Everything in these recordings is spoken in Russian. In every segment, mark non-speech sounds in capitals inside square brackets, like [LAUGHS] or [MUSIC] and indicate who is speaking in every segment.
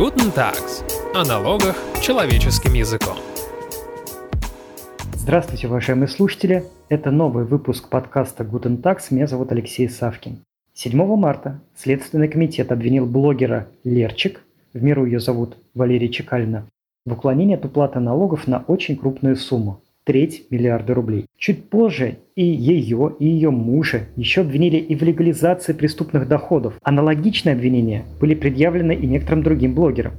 Speaker 1: Guten Tags. О налогах человеческим языком.
Speaker 2: Здравствуйте, уважаемые слушатели. Это новый выпуск подкаста Guten Tags. Меня зовут Алексей Савкин. 7 марта Следственный комитет обвинил блогера Лерчик, в миру ее зовут Валерия Чекалина, в уклонении от уплаты налогов на очень крупную сумму – треть миллиарда рублей. Чуть позже и ее, и ее мужа еще обвинили и в легализации преступных доходов. Аналогичные обвинения были предъявлены и некоторым другим блогерам.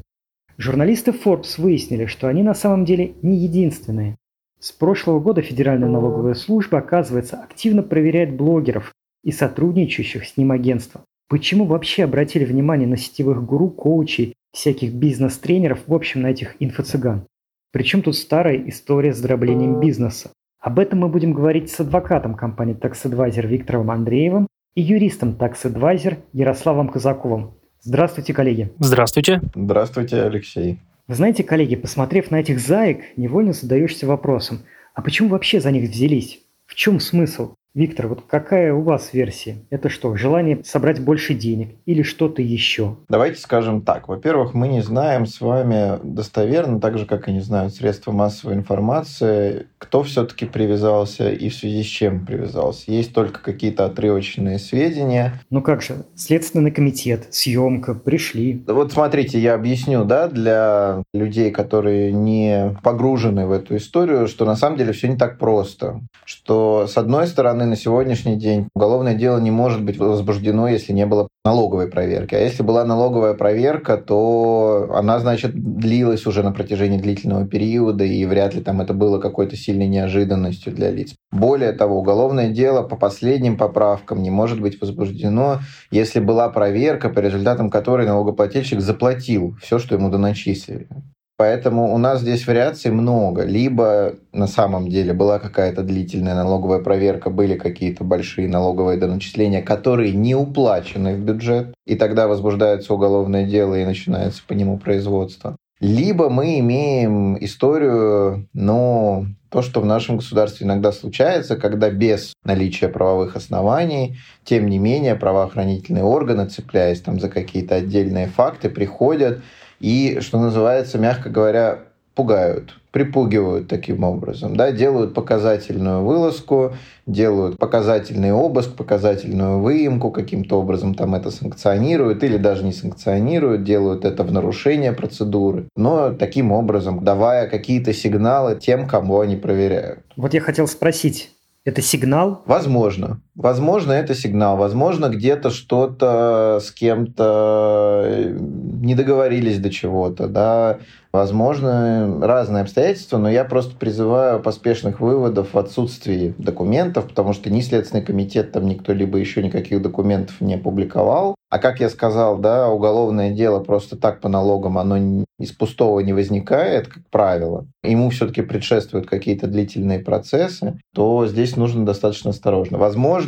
Speaker 2: Журналисты Forbes выяснили, что они на самом деле не единственные. С прошлого года Федеральная налоговая служба, оказывается, активно проверяет блогеров и сотрудничающих с ним агентства. Почему вообще обратили внимание на сетевых гуру, коучей, всяких бизнес-тренеров, в общем, на этих инфо-цыган? Причем тут старая история с дроблением бизнеса? Об этом мы будем говорить с адвокатом компании Tax Advisor Виктором Андреевым и юристом Tax Advisor Ярославом Казаковым. Здравствуйте, коллеги.
Speaker 3: Здравствуйте.
Speaker 4: Здравствуйте, Алексей.
Speaker 2: Вы знаете, коллеги, посмотрев на этих заек, невольно задаешься вопросом, а почему вообще за них взялись? В чем смысл? Виктор, вот какая у вас версия? Это что, желание собрать больше денег или что-то еще?
Speaker 4: Давайте скажем так. Во-первых, мы не знаем с вами достоверно, так же, как и не знают средства массовой информации, кто все-таки привязался и в связи с чем привязался. Есть только какие-то отрывочные сведения.
Speaker 2: Ну как же, Следственный комитет, съемка, пришли.
Speaker 4: Вот смотрите, я объясню, да, для людей, которые не погружены в эту историю, что на самом деле все не так просто. Что, с одной стороны, стороны, на сегодняшний день уголовное дело не может быть возбуждено, если не было налоговой проверки. А если была налоговая проверка, то она, значит, длилась уже на протяжении длительного периода, и вряд ли там это было какой-то сильной неожиданностью для лиц. Более того, уголовное дело по последним поправкам не может быть возбуждено, если была проверка, по результатам которой налогоплательщик заплатил все, что ему доначислили. Поэтому у нас здесь вариаций много. Либо на самом деле была какая-то длительная налоговая проверка, были какие-то большие налоговые доначисления, которые не уплачены в бюджет, и тогда возбуждается уголовное дело и начинается по нему производство. Либо мы имеем историю, ну, то, что в нашем государстве иногда случается, когда без наличия правовых оснований, тем не менее, правоохранительные органы, цепляясь там за какие-то отдельные факты, приходят и, что называется, мягко говоря, пугают, припугивают таким образом, да, делают показательную вылазку, делают показательный обыск, показательную выемку, каким-то образом там это санкционируют или даже не санкционируют, делают это в нарушение процедуры, но таким образом давая какие-то сигналы тем, кому они проверяют.
Speaker 2: Вот я хотел спросить, это сигнал?
Speaker 4: Возможно. Возможно, это сигнал. Возможно, где-то что-то с кем-то э, не договорились до чего-то, да. Возможно, разные обстоятельства, но я просто призываю поспешных выводов в отсутствии документов, потому что ни Следственный комитет, там никто либо еще никаких документов не опубликовал. А как я сказал, да, уголовное дело просто так по налогам, оно из пустого не возникает, как правило. Ему все-таки предшествуют какие-то длительные процессы, то здесь нужно достаточно осторожно. Возможно,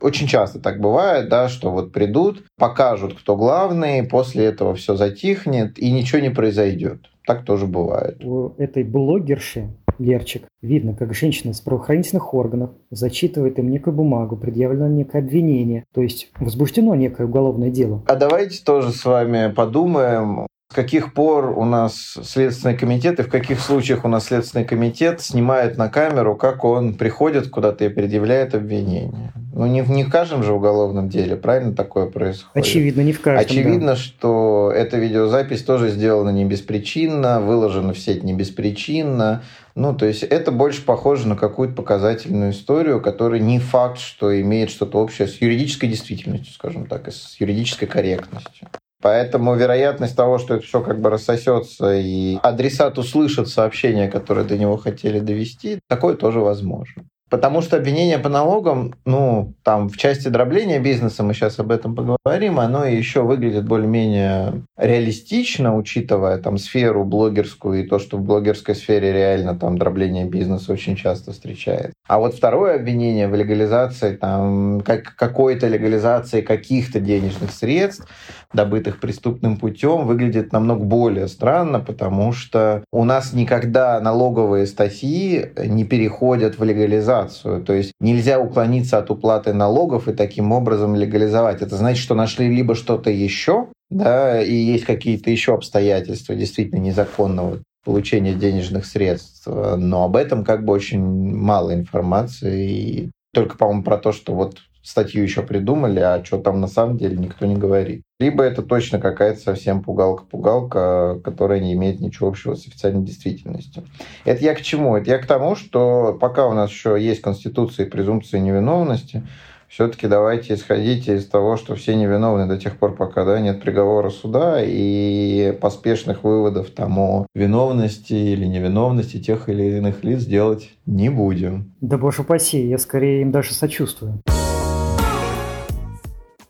Speaker 4: очень часто так бывает, да, что вот придут, покажут, кто главный, после этого все затихнет и ничего не произойдет. Так тоже бывает.
Speaker 2: У этой блогерши Лерчик. Видно, как женщина из правоохранительных органов зачитывает им некую бумагу, предъявлено некое обвинение, то есть возбуждено некое уголовное дело.
Speaker 4: А давайте тоже с вами подумаем, с каких пор у нас Следственный комитет и в каких случаях у нас Следственный комитет снимает на камеру, как он приходит куда-то и предъявляет обвинение. Ну, не, не в каждом же уголовном деле, правильно такое происходит?
Speaker 2: Очевидно, не в каждом.
Speaker 4: Очевидно,
Speaker 2: да.
Speaker 4: что эта видеозапись тоже сделана не беспричинно, выложена в сеть не беспричинно. Ну, то есть это больше похоже на какую-то показательную историю, которая не факт, что имеет что-то общее с юридической действительностью, скажем так, и с юридической корректностью. Поэтому вероятность того, что это все как бы рассосется и адресат услышит сообщение, которое до него хотели довести, такое тоже возможно. Потому что обвинение по налогам, ну, там в части дробления бизнеса, мы сейчас об этом поговорим, оно еще выглядит более-менее реалистично, учитывая там сферу блогерскую и то, что в блогерской сфере реально там дробление бизнеса очень часто встречается. А вот второе обвинение в легализации, там, как, какой-то легализации каких-то денежных средств, добытых преступным путем, выглядит намного более странно, потому что у нас никогда налоговые статьи не переходят в легализацию. То есть нельзя уклониться от уплаты налогов и таким образом легализовать. Это значит, что нашли либо что-то еще, да, и есть какие-то еще обстоятельства действительно незаконного получения денежных средств, но об этом как бы очень мало информации, и только, по-моему, про то, что вот статью еще придумали, а что там на самом деле никто не говорит. Либо это точно какая-то совсем пугалка-пугалка, которая не имеет ничего общего с официальной действительностью. Это я к чему? Это я к тому, что пока у нас еще есть Конституция и презумпция невиновности, все-таки давайте исходите из того, что все невиновны до тех пор, пока да, нет приговора суда и поспешных выводов там о виновности или невиновности тех или иных лиц делать не будем.
Speaker 2: Да боже упаси, я скорее им даже сочувствую.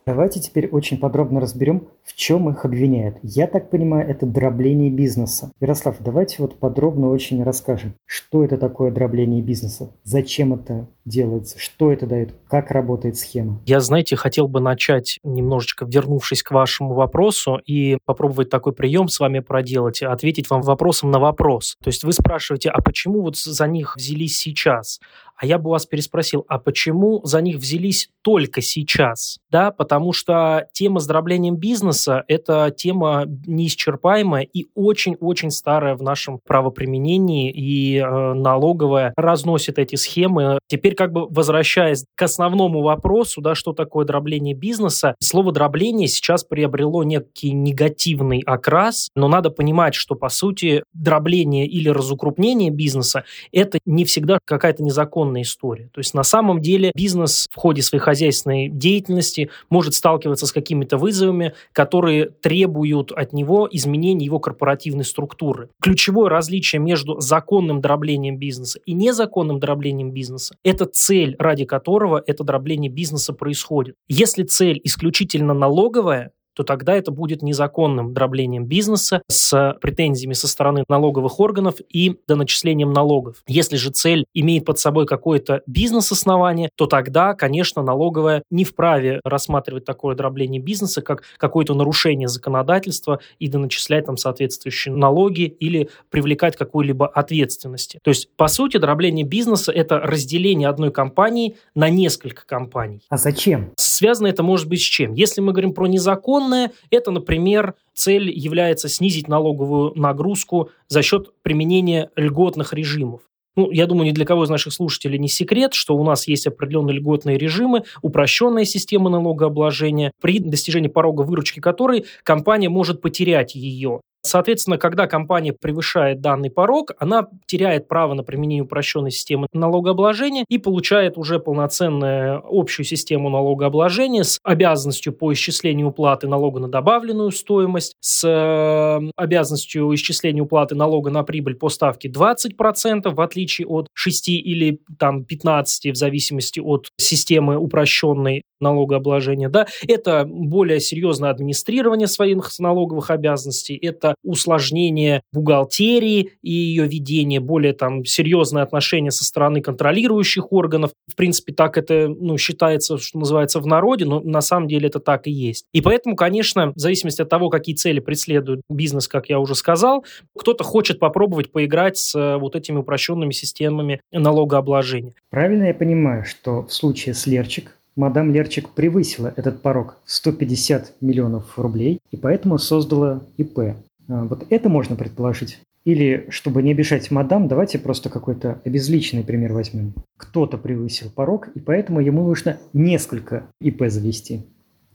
Speaker 2: Давайте теперь очень подробно разберем, в чем их обвиняют. Я так понимаю, это дробление бизнеса. Ярослав, давайте вот подробно очень расскажем, что это такое дробление бизнеса, зачем это делается, что это дает, как работает схема.
Speaker 3: Я, знаете, хотел бы начать немножечко, вернувшись к вашему вопросу, и попробовать такой прием с вами проделать, ответить вам вопросом на вопрос. То есть вы спрашиваете, а почему вот за них взялись сейчас? А я бы вас переспросил, а почему за них взялись только сейчас? Да, потому что тема с дроблением бизнеса – это тема неисчерпаемая и очень-очень старая в нашем правоприменении, и э, налоговая разносит эти схемы. Теперь как бы возвращаясь к основному вопросу, да, что такое дробление бизнеса, слово дробление сейчас приобрело некий негативный окрас, но надо понимать, что по сути дробление или разукрупнение бизнеса – это не всегда какая-то незаконная традиционная история. То есть на самом деле бизнес в ходе своей хозяйственной деятельности может сталкиваться с какими-то вызовами, которые требуют от него изменения его корпоративной структуры. Ключевое различие между законным дроблением бизнеса и незаконным дроблением бизнеса – это цель, ради которого это дробление бизнеса происходит. Если цель исключительно налоговая, то тогда это будет незаконным дроблением бизнеса с претензиями со стороны налоговых органов и доначислением налогов. Если же цель имеет под собой какое-то бизнес-основание, то тогда, конечно, налоговая не вправе рассматривать такое дробление бизнеса как какое-то нарушение законодательства и доначислять там соответствующие налоги или привлекать какую-либо ответственности. То есть, по сути, дробление бизнеса – это разделение одной компании на несколько компаний.
Speaker 2: А зачем?
Speaker 3: Связано это может быть с чем? Если мы говорим про незаконное Законное – это, например, цель является снизить налоговую нагрузку за счет применения льготных режимов. Ну, я думаю, ни для кого из наших слушателей не секрет, что у нас есть определенные льготные режимы, упрощенная система налогообложения, при достижении порога выручки которой компания может потерять ее. Соответственно, когда компания превышает данный порог, она теряет право на применение упрощенной системы налогообложения и получает уже полноценную общую систему налогообложения с обязанностью по исчислению уплаты налога на добавленную стоимость, с э, обязанностью исчисления уплаты налога на прибыль по ставке 20%, в отличие от 6 или там, 15, в зависимости от системы упрощенной налогообложения. Да? Это более серьезное администрирование своих налоговых обязанностей, это усложнение бухгалтерии и ее ведение, более там серьезное отношение со стороны контролирующих органов. В принципе, так это ну, считается, что называется, в народе, но на самом деле это так и есть. И поэтому, конечно, в зависимости от того, какие цели преследует бизнес, как я уже сказал, кто-то хочет попробовать поиграть с э, вот этими упрощенными системами налогообложения.
Speaker 2: Правильно я понимаю, что в случае с Лерчик мадам Лерчик превысила этот порог 150 миллионов рублей и поэтому создала ИП. А, вот это можно предположить. Или, чтобы не обижать мадам, давайте просто какой-то обезличенный пример возьмем. Кто-то превысил порог, и поэтому ему нужно несколько ИП завести.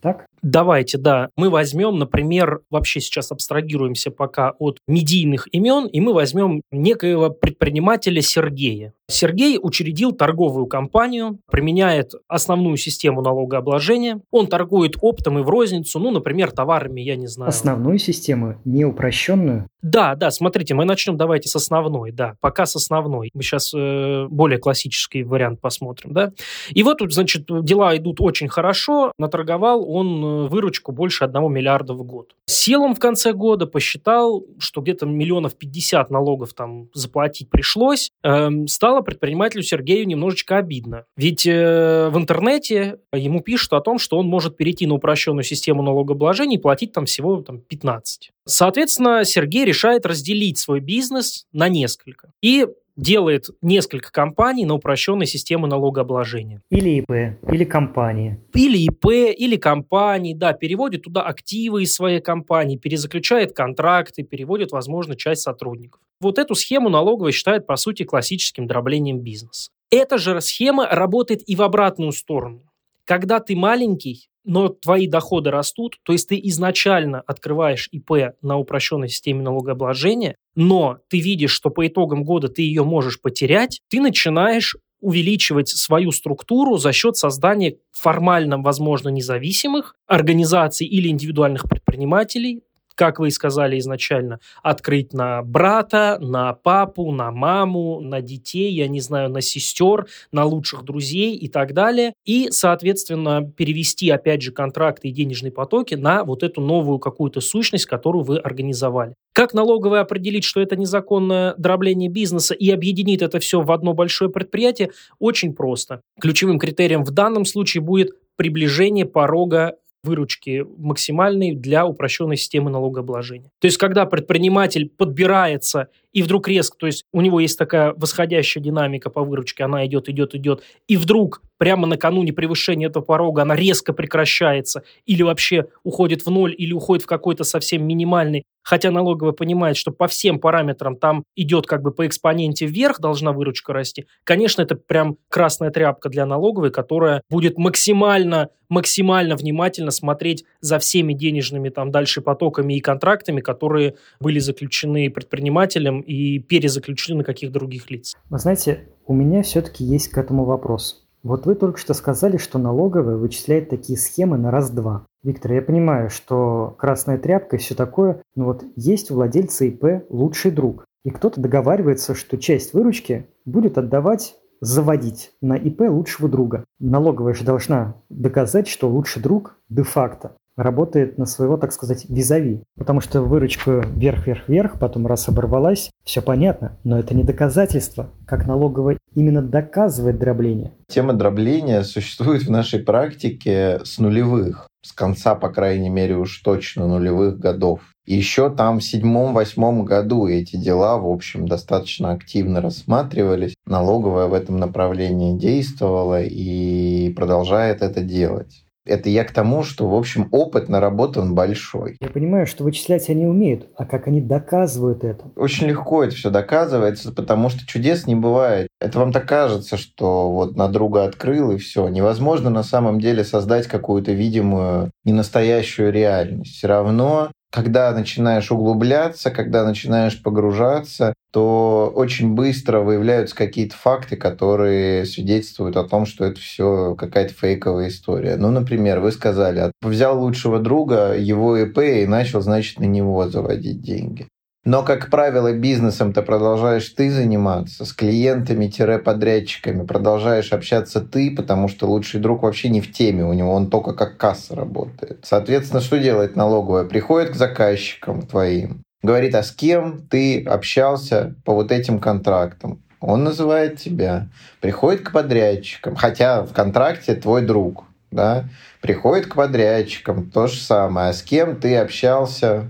Speaker 2: Так?
Speaker 3: Давайте, да. Мы возьмем, например, вообще сейчас абстрагируемся пока от медийных имен, и мы возьмем некоего предпринимателя Сергея. Сергей учредил торговую компанию, применяет основную систему налогообложения. Он торгует оптом и в розницу, ну, например, товарами, я не знаю.
Speaker 2: Основную систему, не упрощенную?
Speaker 3: Да, да, смотрите, мы начнем давайте с основной, да, пока с основной. Мы сейчас э, более классический вариант посмотрим, да. И вот тут, значит, дела идут очень хорошо. Наторговал он э, выручку больше 1 миллиарда в год. Сел он в конце года, посчитал, что где-то миллионов 50 налогов там заплатить пришлось. Э, стал стало предпринимателю Сергею немножечко обидно. Ведь э, в интернете ему пишут о том, что он может перейти на упрощенную систему налогообложения и платить там всего там, 15. Соответственно, Сергей решает разделить свой бизнес на несколько. И делает несколько компаний на упрощенной системе налогообложения.
Speaker 2: Или ИП, или компании.
Speaker 3: Или ИП, или компании, да, переводит туда активы из своей компании, перезаключает контракты, переводит, возможно, часть сотрудников. Вот эту схему налоговая считает, по сути, классическим дроблением бизнеса. Эта же схема работает и в обратную сторону. Когда ты маленький, но твои доходы растут, то есть ты изначально открываешь ИП на упрощенной системе налогообложения, но ты видишь, что по итогам года ты ее можешь потерять, ты начинаешь увеличивать свою структуру за счет создания формально, возможно, независимых организаций или индивидуальных предпринимателей, как вы и сказали изначально, открыть на брата, на папу, на маму, на детей, я не знаю, на сестер, на лучших друзей и так далее. И, соответственно, перевести, опять же, контракты и денежные потоки на вот эту новую какую-то сущность, которую вы организовали. Как налоговая определить, что это незаконное дробление бизнеса и объединить это все в одно большое предприятие? Очень просто. Ключевым критерием в данном случае будет приближение порога выручки максимальной для упрощенной системы налогообложения. То есть, когда предприниматель подбирается и вдруг резко, то есть у него есть такая восходящая динамика по выручке, она идет, идет, идет, и вдруг прямо накануне превышения этого порога она резко прекращается или вообще уходит в ноль, или уходит в какой-то совсем минимальный, хотя налоговая понимает, что по всем параметрам там идет как бы по экспоненте вверх, должна выручка расти, конечно, это прям красная тряпка для налоговой, которая будет максимально, максимально внимательно смотреть за всеми денежными там дальше потоками и контрактами, которые были заключены предпринимателем и перезаключены на каких других лиц.
Speaker 2: Вы знаете, у меня все-таки есть к этому вопрос. Вот вы только что сказали, что налоговая вычисляет такие схемы на раз-два. Виктор, я понимаю, что красная тряпка и все такое, но вот есть у владельца ИП лучший друг. И кто-то договаривается, что часть выручки будет отдавать заводить на ИП лучшего друга. Налоговая же должна доказать, что лучший друг де-факто работает на своего, так сказать, визави. Потому что выручка вверх-вверх-вверх, потом раз оборвалась, все понятно, но это не доказательство, как налоговая именно доказывает дробление.
Speaker 4: Тема дробления существует в нашей практике с нулевых, с конца, по крайней мере, уж точно нулевых годов. Еще там в седьмом-восьмом году эти дела, в общем, достаточно активно рассматривались. Налоговая в этом направлении действовала и продолжает это делать. Это я к тому, что, в общем, опыт наработан большой.
Speaker 2: Я понимаю, что вычислять они умеют, а как они доказывают это?
Speaker 4: Очень легко это все доказывается, потому что чудес не бывает. Это вам так кажется, что вот на друга открыл и все. Невозможно на самом деле создать какую-то видимую, ненастоящую реальность. Все равно когда начинаешь углубляться, когда начинаешь погружаться, то очень быстро выявляются какие-то факты, которые свидетельствуют о том, что это все какая-то фейковая история. Ну, например, вы сказали, взял лучшего друга, его ИП и начал, значит, на него заводить деньги. Но, как правило, бизнесом-то продолжаешь ты заниматься, с клиентами-подрядчиками продолжаешь общаться ты, потому что лучший друг вообще не в теме, у него он только как касса работает. Соответственно, что делает налоговая? Приходит к заказчикам твоим, говорит, а с кем ты общался по вот этим контрактам? Он называет тебя, приходит к подрядчикам, хотя в контракте твой друг, да, приходит к подрядчикам, то же самое, а с кем ты общался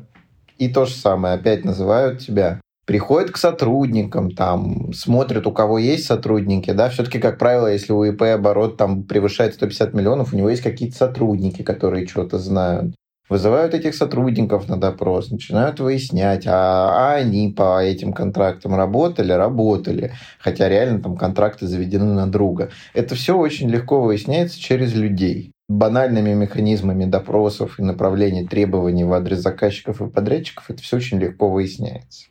Speaker 4: и то же самое, опять называют тебя. Приходят к сотрудникам, там, смотрят, у кого есть сотрудники, да, все-таки, как правило, если у ИП оборот там превышает 150 миллионов, у него есть какие-то сотрудники, которые что-то знают. Вызывают этих сотрудников на допрос, начинают выяснять, а, а они по этим контрактам работали, работали, хотя реально там контракты заведены на друга. Это все очень легко выясняется через людей банальными механизмами допросов и направления требований в адрес заказчиков и подрядчиков это все очень легко выясняется.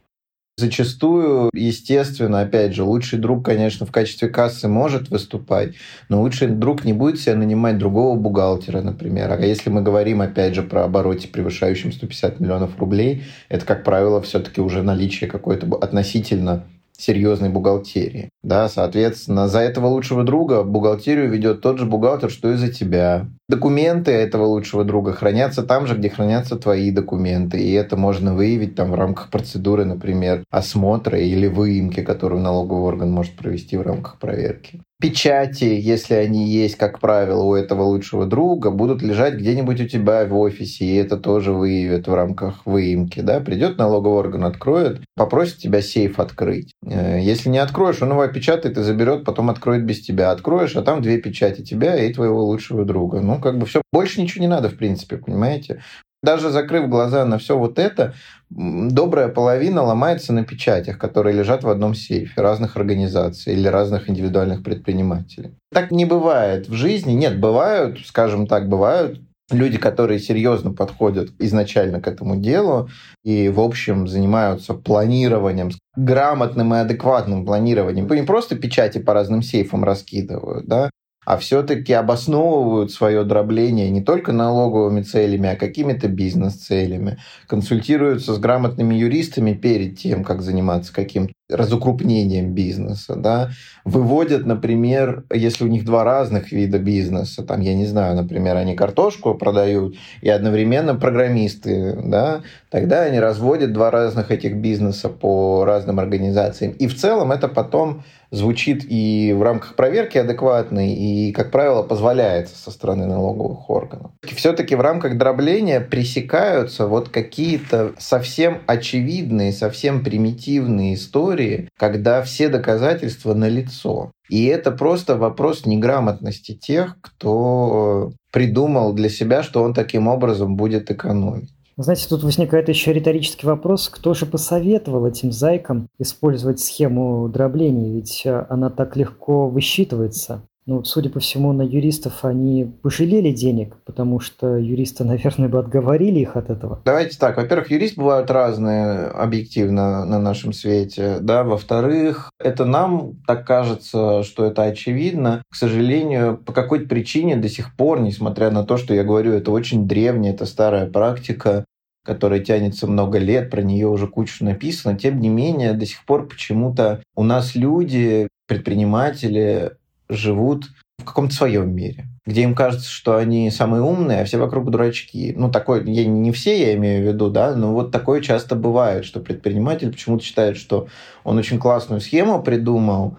Speaker 4: Зачастую, естественно, опять же, лучший друг, конечно, в качестве кассы может выступать, но лучший друг не будет себе нанимать другого бухгалтера, например. А если мы говорим, опять же, про обороте, превышающем 150 миллионов рублей, это, как правило, все-таки уже наличие какой-то относительно серьезной бухгалтерии. Да, соответственно, за этого лучшего друга бухгалтерию ведет тот же бухгалтер, что и за тебя. Документы этого лучшего друга хранятся там же, где хранятся твои документы. И это можно выявить там в рамках процедуры, например, осмотра или выемки, которую налоговый орган может провести в рамках проверки. Печати, если они есть, как правило, у этого лучшего друга, будут лежать где-нибудь у тебя в офисе, и это тоже выявят в рамках выемки. Да? Придет налоговый орган, откроет, попросит тебя сейф открыть. Э, если не откроешь, он его опечатает и заберет, потом откроет без тебя. Откроешь, а там две печати тебя и твоего лучшего друга. Ну, как бы все. Больше ничего не надо, в принципе, понимаете? Даже закрыв глаза на все вот это, добрая половина ломается на печатях, которые лежат в одном сейфе разных организаций или разных индивидуальных предпринимателей. Так не бывает в жизни. Нет, бывают, скажем так, бывают люди, которые серьезно подходят изначально к этому делу и, в общем, занимаются планированием, грамотным и адекватным планированием. Не просто печати по разным сейфам раскидывают, да, а все-таки обосновывают свое дробление не только налоговыми целями, а какими-то бизнес-целями, консультируются с грамотными юристами перед тем, как заниматься каким-то разукрупнением бизнеса, да, выводят, например, если у них два разных вида бизнеса, там, я не знаю, например, они картошку продают и одновременно программисты, да, тогда они разводят два разных этих бизнеса по разным организациям. И в целом это потом звучит и в рамках проверки адекватной, и, как правило, позволяется со стороны налоговых органов. Все-таки в рамках дробления пресекаются вот какие-то совсем очевидные, совсем примитивные истории, когда все доказательства налицо. И это просто вопрос неграмотности тех, кто придумал для себя, что он таким образом будет экономить.
Speaker 2: Знаете, тут возникает еще риторический вопрос, кто же посоветовал этим зайкам использовать схему дробления, ведь э, она так легко высчитывается. Ну, судя по всему, на юристов они пожалели денег, потому что юристы, [LAUGHS] наверное, бы отговорили их от этого.
Speaker 4: Давайте так. Во-первых, юристы бывают разные объективно на нашем свете. Да? Во-вторых, это нам так кажется, что это очевидно. К сожалению, по какой-то причине до сих пор, несмотря на то, что я говорю, это очень древняя, это старая практика, которая тянется много лет, про нее уже кучу написано. Тем не менее, до сих пор почему-то у нас люди, предприниматели живут в каком-то своем мире, где им кажется, что они самые умные, а все вокруг дурачки. Ну, такое, я, не все я имею в виду, да, но вот такое часто бывает, что предприниматель почему-то считает, что он очень классную схему придумал,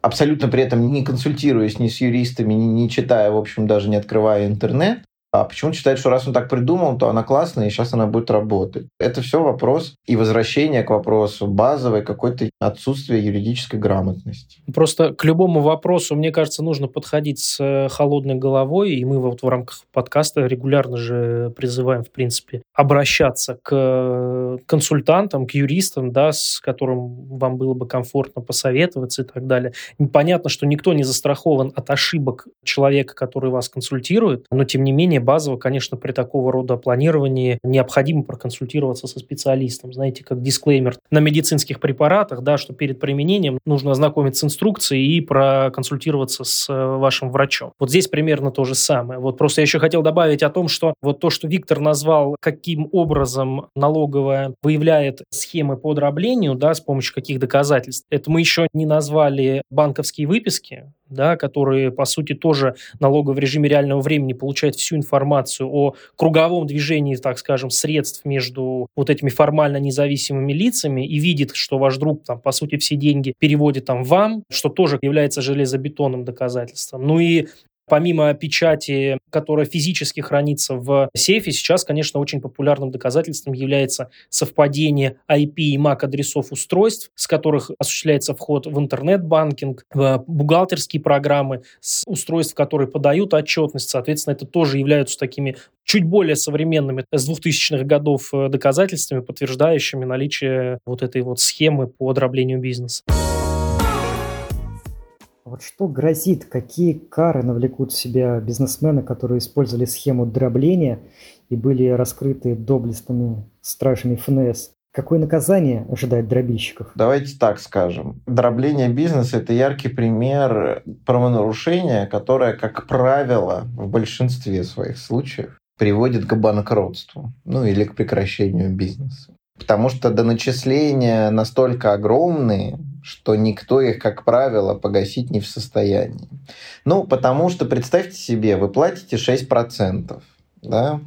Speaker 4: абсолютно при этом не консультируясь ни с юристами, ни, не читая, в общем, даже не открывая интернет, а почему считает, что раз он так придумал, то она классная, и сейчас она будет работать? Это все вопрос и возвращение к вопросу базовой какой-то отсутствия юридической грамотности.
Speaker 3: Просто к любому вопросу, мне кажется, нужно подходить с э, холодной головой, и мы вот в рамках подкаста регулярно же призываем, в принципе, обращаться к э, консультантам, к юристам, да, с которым вам было бы комфортно посоветоваться и так далее. Понятно, что никто не застрахован от ошибок человека, который вас консультирует, но тем не менее базово, конечно, при такого рода планировании необходимо проконсультироваться со специалистом. Знаете, как дисклеймер на медицинских препаратах, да, что перед применением нужно ознакомиться с инструкцией и проконсультироваться с э, вашим врачом. Вот здесь примерно то же самое. Вот просто я еще хотел добавить о том, что вот то, что Виктор назвал, каким образом налоговая выявляет схемы по дроблению, да, с помощью каких доказательств, это мы еще не назвали банковские выписки, да, которые, по сути, тоже налоговый в режиме реального времени получают всю информацию о круговом движении, так скажем, средств между вот этими формально независимыми лицами и видит, что ваш друг, там, по сути, все деньги переводит там вам, что тоже является железобетонным доказательством. Ну и Помимо печати, которая физически хранится в сейфе, сейчас, конечно, очень популярным доказательством является совпадение IP и MAC-адресов устройств, с которых осуществляется вход в интернет-банкинг, в бухгалтерские программы, с устройств, которые подают отчетность. Соответственно, это тоже являются такими чуть более современными с 2000-х годов э, доказательствами, подтверждающими наличие вот этой вот схемы по дроблению бизнеса.
Speaker 2: Вот что грозит, какие кары навлекут себя бизнесмены, которые использовали схему дробления и были раскрыты доблестными стражами ФНС? Какое наказание ожидает дробильщиков?
Speaker 4: Давайте так скажем. Дробление бизнеса – это яркий пример правонарушения, которое, как правило, в большинстве своих случаев приводит к банкротству, ну или к прекращению бизнеса. Потому что до начисления настолько огромные, что никто их, как правило, погасить не в состоянии. Ну, потому что, представьте себе, вы платите 6%, да,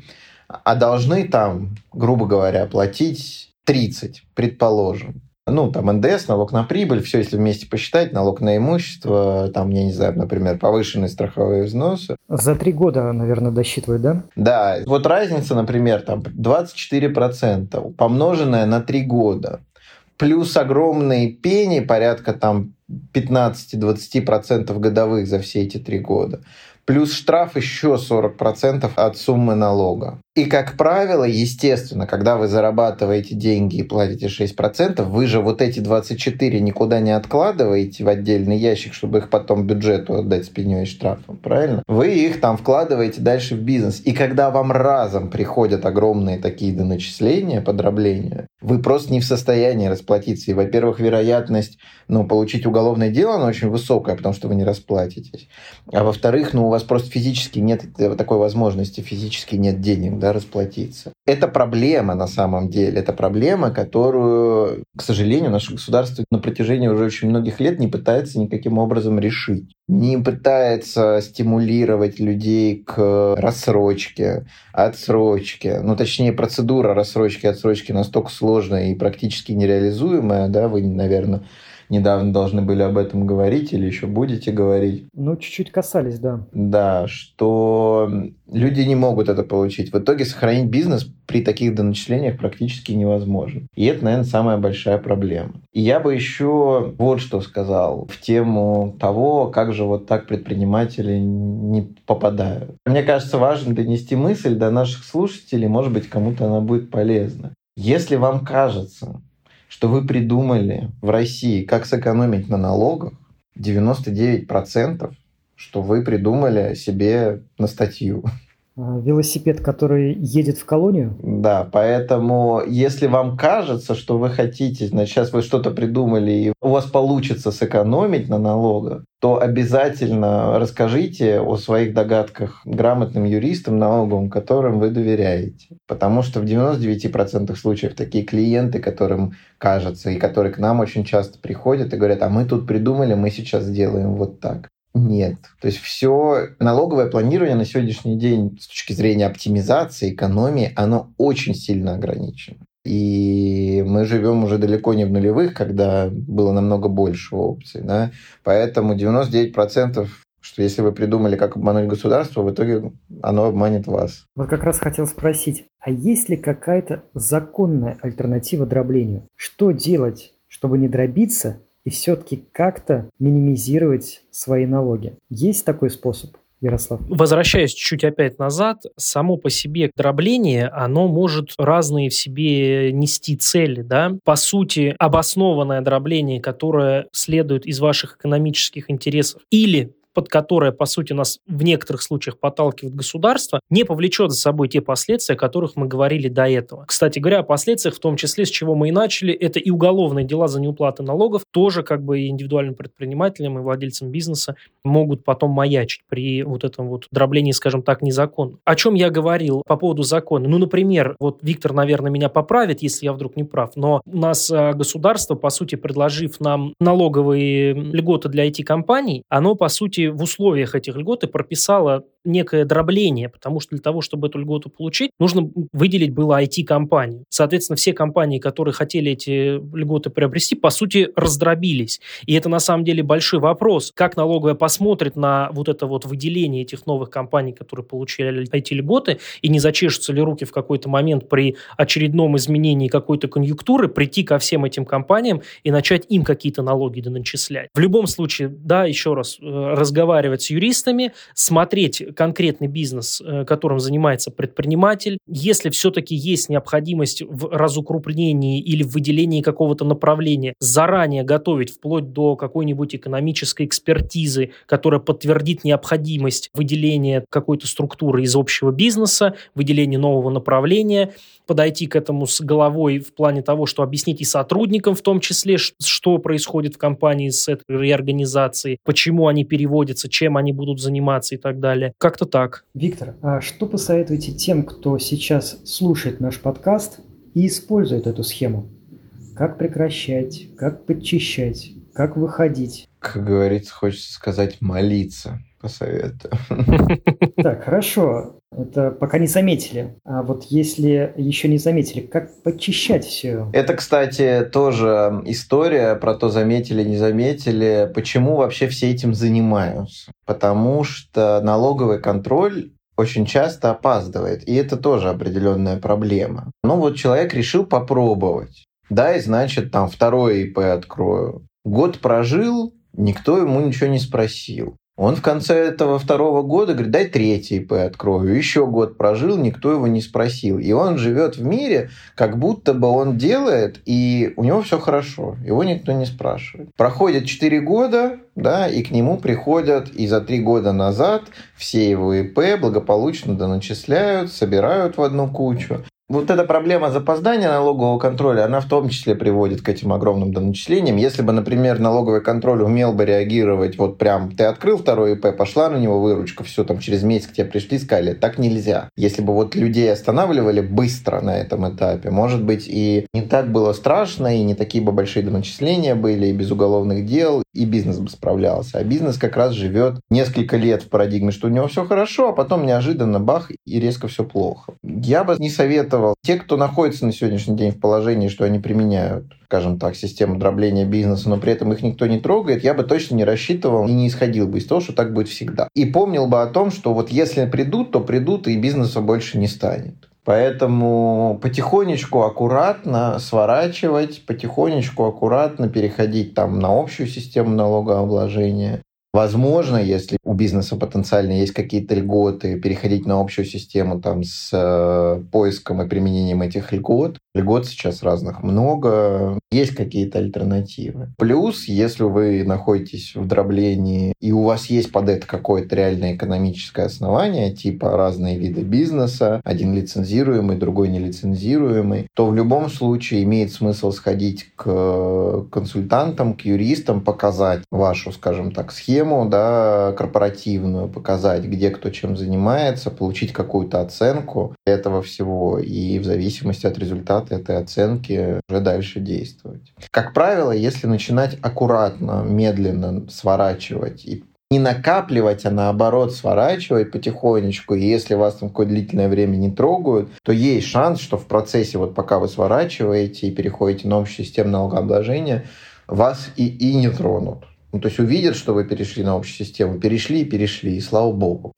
Speaker 4: а должны там, грубо говоря, платить 30, предположим. Ну, там НДС, налог на прибыль, все, если вместе посчитать, налог на имущество, там, я не знаю, например, повышенные страховые взносы.
Speaker 2: За три года, наверное, досчитывают, да?
Speaker 4: Да, вот разница, например, там 24%, помноженная на три года, плюс огромные пени, порядка там 15-20% годовых за все эти три года плюс штраф еще 40% от суммы налога. И, как правило, естественно, когда вы зарабатываете деньги и платите 6%, вы же вот эти 24 никуда не откладываете в отдельный ящик, чтобы их потом бюджету отдать с и штрафом, правильно? Вы их там вкладываете дальше в бизнес. И когда вам разом приходят огромные такие доначисления, подробления, вы просто не в состоянии расплатиться. И, во-первых, вероятность ну, получить уголовное дело, она очень высокая, потому что вы не расплатитесь. А во-вторых, ну, у вас просто физически нет такой возможности, физически нет денег, да, расплатиться. Это проблема на самом деле. Это проблема, которую, к сожалению, наше государство на протяжении уже очень многих лет не пытается никаким образом решить. Не пытается стимулировать людей к рассрочке, отсрочке. Ну, точнее, процедура рассрочки, отсрочки настолько сложная и практически нереализуемая, да, вы, наверное, недавно должны были об этом говорить или еще будете говорить.
Speaker 2: Ну, чуть-чуть касались, да.
Speaker 4: Да, что люди не могут это получить. В итоге сохранить бизнес при таких доначислениях практически невозможно. И это, наверное, самая большая проблема. Я бы еще вот что сказал в тему того, как же вот так предприниматели не попадают. Мне кажется, важно донести мысль до наших слушателей, может быть, кому-то она будет полезна. Если вам кажется, что вы придумали в России, как сэкономить на налогах, 99%, что вы придумали себе на статью.
Speaker 2: А, велосипед, который едет в колонию?
Speaker 4: Да, поэтому если вам кажется, что вы хотите, значит, сейчас вы что-то придумали, и у вас получится сэкономить на налогах, то обязательно расскажите о своих догадках грамотным юристам налоговым, которым вы доверяете. Потому что в 99% случаев такие клиенты, которым кажется, и которые к нам очень часто приходят и говорят, а мы тут придумали, мы сейчас сделаем вот так. Нет. То есть все налоговое планирование на сегодняшний день с точки зрения оптимизации, экономии, оно очень сильно ограничено. И мы живем уже далеко не в нулевых, когда было намного больше опций. Да? Поэтому 99% что если вы придумали, как обмануть государство, в итоге оно обманет вас.
Speaker 2: Вот как раз хотел спросить, а есть ли какая-то законная альтернатива дроблению? Что делать, чтобы не дробиться и все-таки как-то минимизировать свои налоги. Есть такой способ? Ярослав.
Speaker 3: Возвращаясь чуть опять назад, само по себе дробление, оно может разные в себе нести цели. Да? По сути, обоснованное дробление, которое следует из ваших экономических интересов, или под которое, по сути, нас в некоторых случаях подталкивает государство, не повлечет за собой те последствия, о которых мы говорили до этого. Кстати говоря, о последствиях, в том числе, с чего мы и начали, это и уголовные дела за неуплату налогов, тоже как бы и индивидуальным предпринимателям, и владельцам бизнеса могут потом маячить при вот этом вот дроблении, скажем так, незаконно. О чем я говорил по поводу закона? Ну, например, вот Виктор, наверное, меня поправит, если я вдруг не прав, но у нас а, государство, по сути, предложив нам налоговые льготы для IT-компаний, оно, по сути, в условиях этих льгот и прописала некое дробление, потому что для того, чтобы эту льготу получить, нужно выделить было IT-компанию. Соответственно, все компании, которые хотели эти льготы приобрести, по сути, раздробились. И это на самом деле большой вопрос, как налоговая посмотрит на вот это вот выделение этих новых компаний, которые получили эти льготы, и не зачешутся ли руки в какой-то момент при очередном изменении какой-то конъюнктуры прийти ко всем этим компаниям и начать им какие-то налоги доначислять. В любом случае, да, еще раз, э, разговаривать с юристами, смотреть конкретный бизнес, э, которым занимается предприниматель, если все-таки есть необходимость в разукрупнении или в выделении какого-то направления, заранее готовить вплоть до какой-нибудь экономической экспертизы, которая подтвердит необходимость выделения какой-то структуры из общего бизнеса, выделения нового направления, подойти к этому с головой в плане того, что объяснить и сотрудникам в том числе, что происходит в компании с этой реорганизацией, почему они переводятся, чем они будут заниматься и так далее. Как-то так.
Speaker 2: Виктор, а что посоветуете тем, кто сейчас слушает наш подкаст и использует эту схему? Как прекращать, как подчищать, как выходить?
Speaker 4: Как говорится, хочется сказать молиться посоветую.
Speaker 2: Так, хорошо. Это пока не заметили. А вот если еще не заметили, как почищать все?
Speaker 4: Это, кстати, тоже история про то, заметили, не заметили. Почему вообще все этим занимаются? Потому что налоговый контроль очень часто опаздывает. И это тоже определенная проблема. Ну вот человек решил попробовать. Да, и значит, там второе ИП открою. Год прожил, никто ему ничего не спросил. Он в конце этого второго года говорит, дай третий ИП открою. Еще год прожил, никто его не спросил. И он живет в мире, как будто бы он делает, и у него все хорошо. Его никто не спрашивает. Проходит 4 года, да, и к нему приходят, и за 3 года назад все его ИП благополучно доначисляют, собирают в одну кучу. Вот эта проблема запоздания налогового контроля, она в том числе приводит к этим огромным доначислениям. Если бы, например, налоговый контроль умел бы реагировать, вот прям ты открыл второй ИП, пошла на него выручка, все, там через месяц к тебе пришли, сказали, так нельзя. Если бы вот людей останавливали быстро на этом этапе, может быть, и не так было страшно, и не такие бы большие доначисления были, и без уголовных дел, и бизнес бы справлялся. А бизнес как раз живет несколько лет в парадигме, что у него все хорошо, а потом неожиданно бах, и резко все плохо. Я бы не советовал советовал. Те, кто находится на сегодняшний день в положении, что они применяют, скажем так, систему дробления бизнеса, но при этом их никто не трогает, я бы точно не рассчитывал и не исходил бы из того, что так будет всегда. И помнил бы о том, что вот если придут, то придут, и бизнеса больше не станет. Поэтому потихонечку, аккуратно сворачивать, потихонечку, аккуратно переходить там на общую систему налогообложения. Возможно, если у бизнеса потенциально есть какие-то льготы, переходить на общую систему там с э, поиском и применением этих льгот. Льгот сейчас разных много, есть какие-то альтернативы. Плюс, если вы находитесь в дроблении и у вас есть под это какое-то реальное экономическое основание, типа разные виды бизнеса, один лицензируемый, другой нелицензируемый, то в любом случае имеет смысл сходить к консультантам, к юристам, показать вашу, скажем так, схему, схему да, корпоративную, показать, где кто чем занимается, получить какую-то оценку этого всего и в зависимости от результата этой оценки уже дальше действовать. Как правило, если начинать аккуратно, медленно сворачивать и не накапливать, а наоборот сворачивать потихонечку. И если вас там какое-то длительное время не трогают, то есть шанс, что в процессе, вот пока вы сворачиваете и переходите на общую систему налогообложения, вас и, и не тронут. Ну, то есть увидят, что вы перешли на общую систему, перешли и перешли, и слава богу.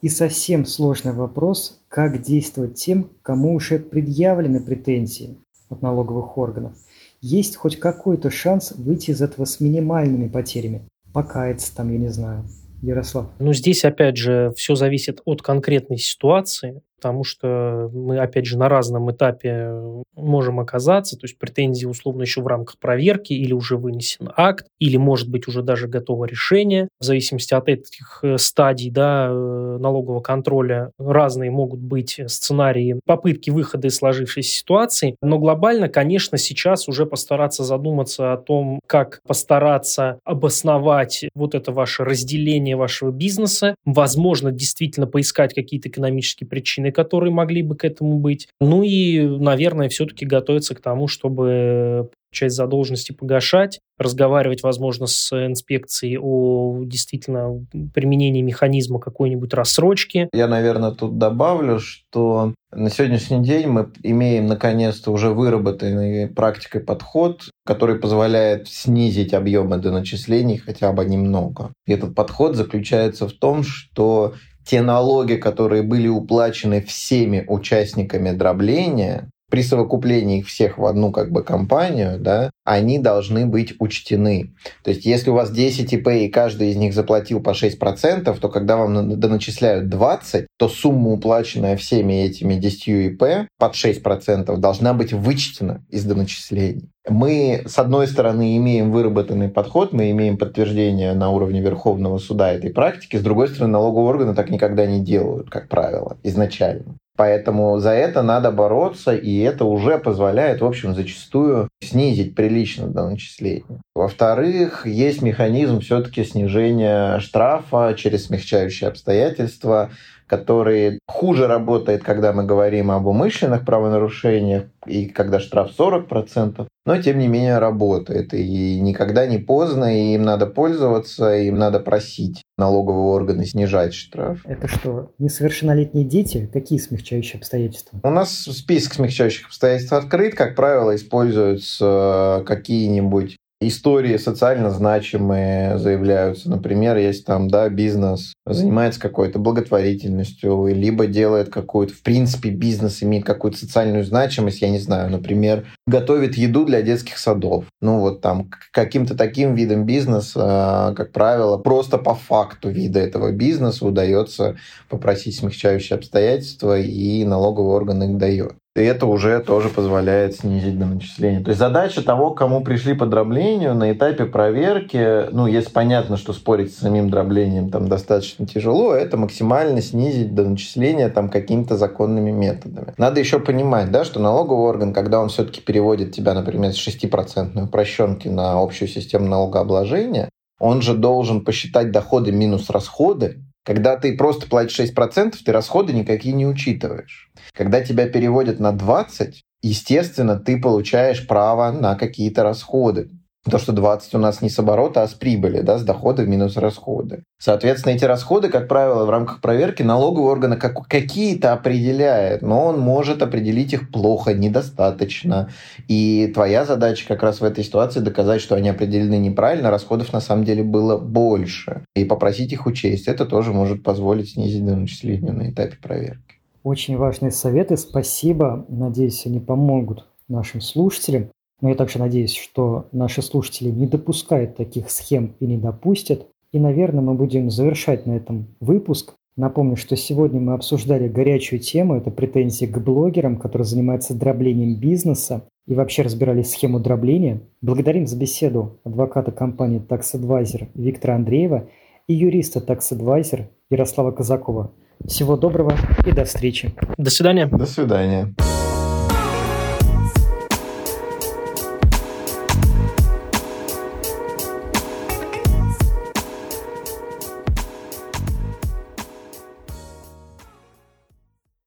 Speaker 2: И совсем сложный вопрос, как действовать тем, кому уже предъявлены претензии от налоговых органов. Есть хоть какой-то шанс выйти из этого с минимальными потерями? Покаяться там, я не знаю. Ярослав.
Speaker 3: Ну, здесь, опять же, все зависит от конкретной ситуации потому что мы, опять же, на разном этапе можем оказаться, то есть претензии условно еще в рамках проверки или уже вынесен акт, или, может быть, уже даже готово решение. В зависимости от этих э, стадий да, э, налогового контроля разные могут быть сценарии попытки выхода из сложившейся ситуации, но глобально, конечно, сейчас уже постараться задуматься о том, как постараться обосновать вот это ваше разделение вашего бизнеса, возможно, действительно поискать какие-то экономические причины, которые могли бы к этому быть. Ну и, наверное, все-таки готовиться к тому, чтобы часть задолженности погашать, разговаривать, возможно, с инспекцией о действительно применении механизма какой-нибудь рассрочки.
Speaker 4: Я, наверное, тут добавлю, что на сегодняшний день мы имеем наконец-то уже выработанный практикой подход, который позволяет снизить объемы доначислений хотя бы немного. И этот подход заключается в том, что те налоги, которые были уплачены всеми участниками дробления, при совокуплении их всех в одну как бы компанию, да, они должны быть учтены. То есть, если у вас 10 ИП и каждый из них заплатил по 6%, то когда вам доначисляют 20, то сумма, уплаченная всеми этими 10 ИП под 6%, должна быть вычтена из доначислений. Мы, с одной стороны, имеем выработанный подход, мы имеем подтверждение на уровне Верховного суда этой практики, с другой стороны, налоговые органы так никогда не делают, как правило, изначально. Поэтому за это надо бороться, и это уже позволяет, в общем, зачастую снизить прилично до начисления. Во-вторых, есть механизм все-таки снижения штрафа через смягчающие обстоятельства, который хуже работает, когда мы говорим об умышленных правонарушениях, и когда штраф 40%, но тем не менее работает. И никогда не поздно, и им надо пользоваться, им надо просить налоговые органы снижать штраф.
Speaker 2: Это что, несовершеннолетние дети? Какие смягчающие обстоятельства?
Speaker 4: У нас список смягчающих обстоятельств открыт. Как правило, используются какие-нибудь истории социально значимые заявляются. Например, если там, да, бизнес занимается какой-то благотворительностью, либо делает какую-то, в принципе, бизнес имеет какую-то социальную значимость, я не знаю, например, готовит еду для детских садов. Ну вот там каким-то таким видом бизнеса, как правило, просто по факту вида этого бизнеса удается попросить смягчающие обстоятельства, и налоговый орган их дает. И это уже тоже позволяет снизить до начисления. То есть задача того, кому пришли по дроблению на этапе проверки, ну, если понятно, что спорить с самим дроблением там достаточно тяжело, это максимально снизить до начисления там какими-то законными методами. Надо еще понимать, да, что налоговый орган, когда он все-таки переводит тебя, например, с 6% упрощенки на общую систему налогообложения, он же должен посчитать доходы минус расходы, когда ты просто платишь 6%, ты расходы никакие не учитываешь. Когда тебя переводят на 20%, естественно, ты получаешь право на какие-то расходы. То, что 20 у нас не с оборота, а с прибыли, да, с дохода минус расходы. Соответственно, эти расходы, как правило, в рамках проверки налоговый орган как, какие-то определяет, но он может определить их плохо, недостаточно. И твоя задача как раз в этой ситуации доказать, что они определены неправильно, расходов на самом деле было больше. И попросить их учесть. Это тоже может позволить снизить доначисление на этапе проверки.
Speaker 2: Очень важные советы, спасибо. Надеюсь, они помогут нашим слушателям. Но я также надеюсь, что наши слушатели не допускают таких схем и не допустят. И, наверное, мы будем завершать на этом выпуск. Напомню, что сегодня мы обсуждали горячую тему, это претензии к блогерам, которые занимаются дроблением бизнеса и вообще разбирали схему дробления. Благодарим за беседу адвоката компании Tax Advisor Виктора Андреева и юриста Tax Advisor Ярослава Казакова. Всего доброго и до встречи.
Speaker 3: До свидания.
Speaker 4: До свидания.